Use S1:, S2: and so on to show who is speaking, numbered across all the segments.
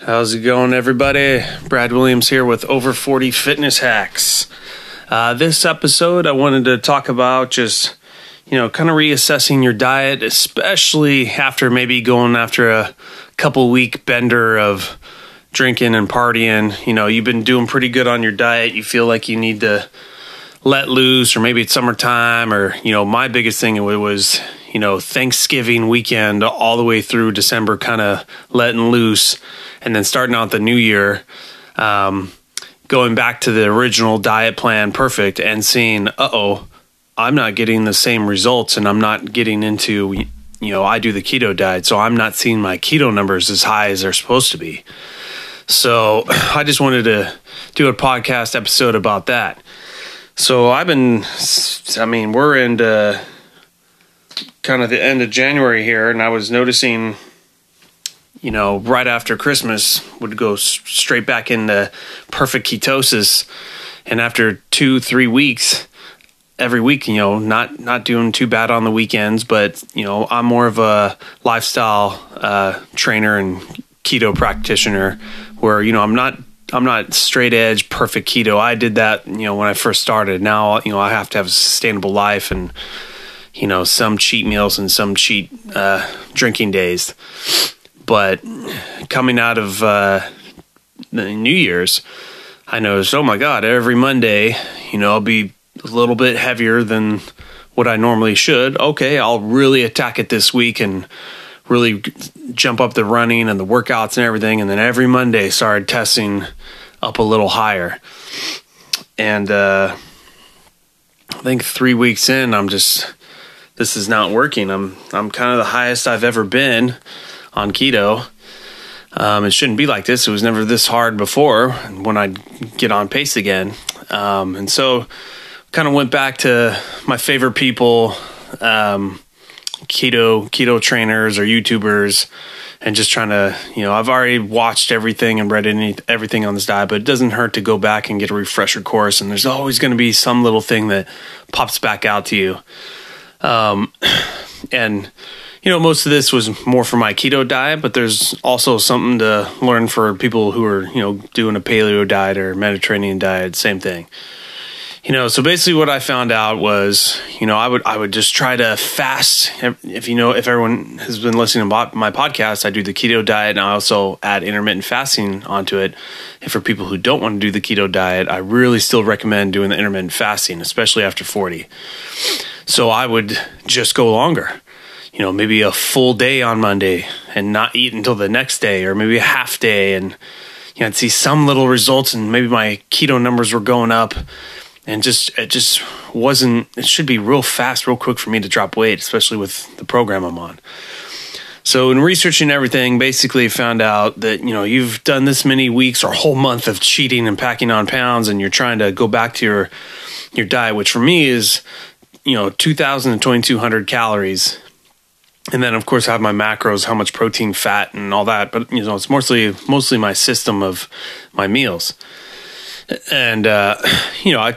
S1: How's it going, everybody? Brad Williams here with Over 40 Fitness Hacks. Uh, this episode, I wanted to talk about just, you know, kind of reassessing your diet, especially after maybe going after a couple week bender of drinking and partying. You know, you've been doing pretty good on your diet. You feel like you need to let loose, or maybe it's summertime, or, you know, my biggest thing was, you know, Thanksgiving weekend all the way through December, kind of letting loose and then starting out the new year, um, going back to the original diet plan perfect and seeing, uh oh, I'm not getting the same results and I'm not getting into, you know, I do the keto diet, so I'm not seeing my keto numbers as high as they're supposed to be. So I just wanted to do a podcast episode about that. So I've been, I mean, we're into kind of the end of January here, and I was noticing you know, right after Christmas would go straight back into perfect ketosis. And after two, three weeks, every week, you know, not not doing too bad on the weekends, but you know, I'm more of a lifestyle uh, trainer and keto practitioner, where you know I'm not I'm not straight edge perfect keto. I did that, you know, when I first started. Now, you know, I have to have a sustainable life and you know some cheat meals and some cheat uh, drinking days. But coming out of uh, the New Year's, I noticed, oh my God, every Monday, you know, I'll be a little bit heavier than what I normally should. Okay, I'll really attack it this week and really jump up the running and the workouts and everything. And then every Monday started testing up a little higher. And uh, I think three weeks in, I'm just, this is not working. I'm, I'm kind of the highest I've ever been on keto. Um, it shouldn't be like this. It was never this hard before when I get on pace again. Um, and so kind of went back to my favorite people, um, keto, keto trainers or YouTubers and just trying to, you know, I've already watched everything and read any, everything on this diet, but it doesn't hurt to go back and get a refresher course. And there's always going to be some little thing that pops back out to you. Um, and, you know, most of this was more for my keto diet, but there's also something to learn for people who are, you know, doing a paleo diet or Mediterranean diet, same thing. You know, so basically what I found out was, you know, I would I would just try to fast. If you know, if everyone has been listening to my podcast, I do the keto diet and I also add intermittent fasting onto it. And for people who don't want to do the keto diet, I really still recommend doing the intermittent fasting, especially after 40. So I would just go longer you know, maybe a full day on Monday and not eat until the next day, or maybe a half day, and you know, I'd see some little results, and maybe my keto numbers were going up, and just it just wasn't. It should be real fast, real quick for me to drop weight, especially with the program I'm on. So, in researching everything, basically found out that you know you've done this many weeks or whole month of cheating and packing on pounds, and you're trying to go back to your your diet, which for me is you know 2,000 to 2,200 calories and then of course I have my macros, how much protein, fat, and all that. But you know, it's mostly mostly my system of my meals, and uh, you know, I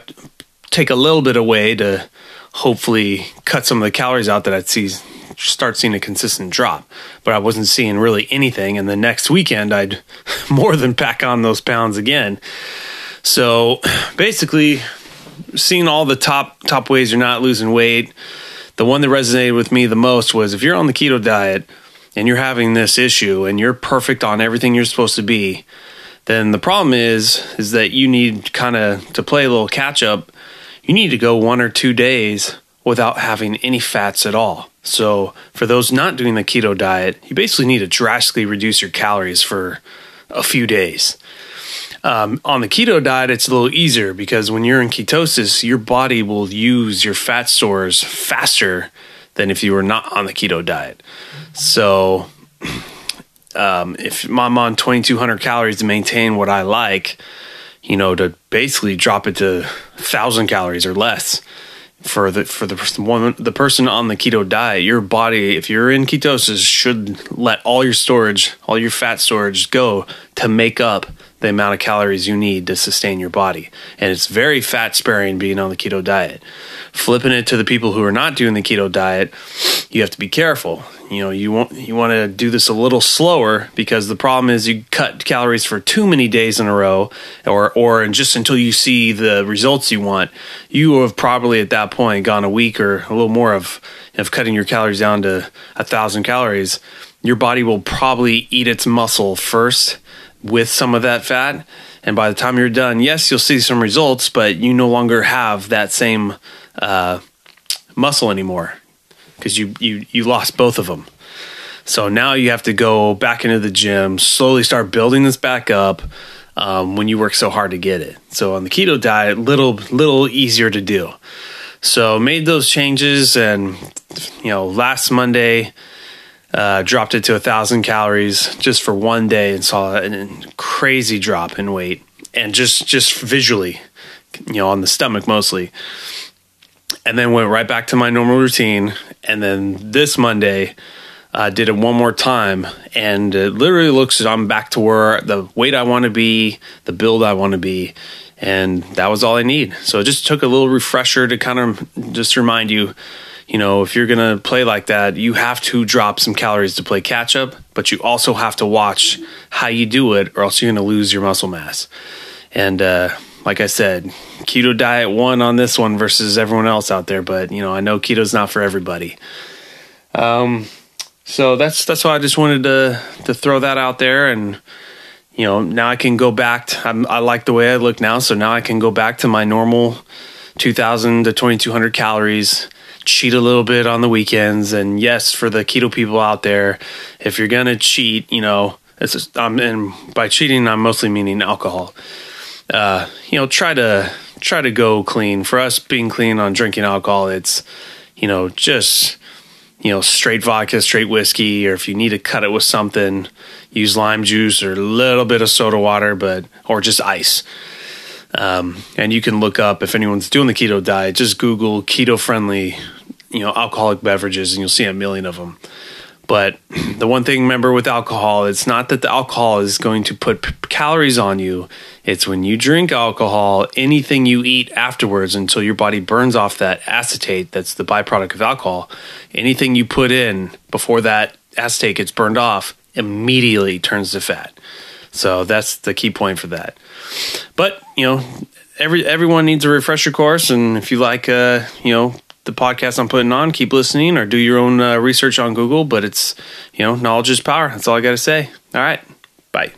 S1: take a little bit away to hopefully cut some of the calories out that I'd see start seeing a consistent drop. But I wasn't seeing really anything, and the next weekend I'd more than pack on those pounds again. So basically, seeing all the top top ways you're not losing weight the one that resonated with me the most was if you're on the keto diet and you're having this issue and you're perfect on everything you're supposed to be, then the problem is is that you need kind of to play a little catch up. You need to go one or two days without having any fats at all. So, for those not doing the keto diet, you basically need to drastically reduce your calories for a few days. Um, on the keto diet, it's a little easier because when you're in ketosis, your body will use your fat stores faster than if you were not on the keto diet. So, um, if I'm on 2200 calories to maintain what I like, you know, to basically drop it to 1000 calories or less for the for the one the person on the keto diet, your body, if you're in ketosis, should let all your storage, all your fat storage go to make up the amount of calories you need to sustain your body. And it's very fat sparing being on the keto diet. Flipping it to the people who are not doing the keto diet, you have to be careful. You know, you want you want to do this a little slower because the problem is you cut calories for too many days in a row or or just until you see the results you want. You have probably at that point gone a week or a little more of of cutting your calories down to a thousand calories. Your body will probably eat its muscle first with some of that fat. And by the time you're done, yes, you'll see some results, but you no longer have that same uh, muscle anymore because you, you, you lost both of them. So now you have to go back into the gym, slowly start building this back up um, when you work so hard to get it. So on the keto diet, little little easier to do. So made those changes, and you know, last Monday uh, dropped it to a thousand calories just for one day and saw a crazy drop in weight and just just visually you know on the stomach mostly and then went right back to my normal routine. And then this monday uh, did it one more time. And it literally looks like i'm back to where the weight i want to be the build i want to be. And that was all i need. So it just took a little refresher to kind of just remind you you know, if you're to play like that, you have to drop some calories to play catch up, but you also have to watch how you do it, or else you're to lose your muscle mass. And uh, like I said, keto diet won on this one versus everyone else out there, but you know, I know keto's not for everybody. Um, so that's that's why I just wanted to to throw that out there, and you know, now I can go back. To, i like the way I look now, so now I can go back to my normal 2,000 to 2,200 calories cheat a little bit on the weekends. And yes, for the keto people out there, if you're gonna cheat, you know, it's just, um, and by cheating, I'm mostly meaning alcohol. Uh, you know, try to try to go clean. For us, being clean on drinking alcohol, it's you know just you know straight vodka, straight whiskey, or if you need to cut it with something, use lime juice or a little bit of soda water, but or just ice. Um, and you can look up if anyone's doing the keto diet, just Google keto friendly, you know, alcoholic beverages, and you'll see a million of them. But the one thing, remember, with alcohol, it's not that the alcohol is going to put p- calories on you. It's when you drink alcohol, anything you eat afterwards until your body burns off that acetate that's the byproduct of alcohol, anything you put in before that acetate gets burned off immediately turns to fat. So that's the key point for that. But you know, every everyone needs a refresher course, and if you like, uh, you know, the podcast I'm putting on, keep listening or do your own uh, research on Google. But it's you know, knowledge is power. That's all I got to say. All right, bye.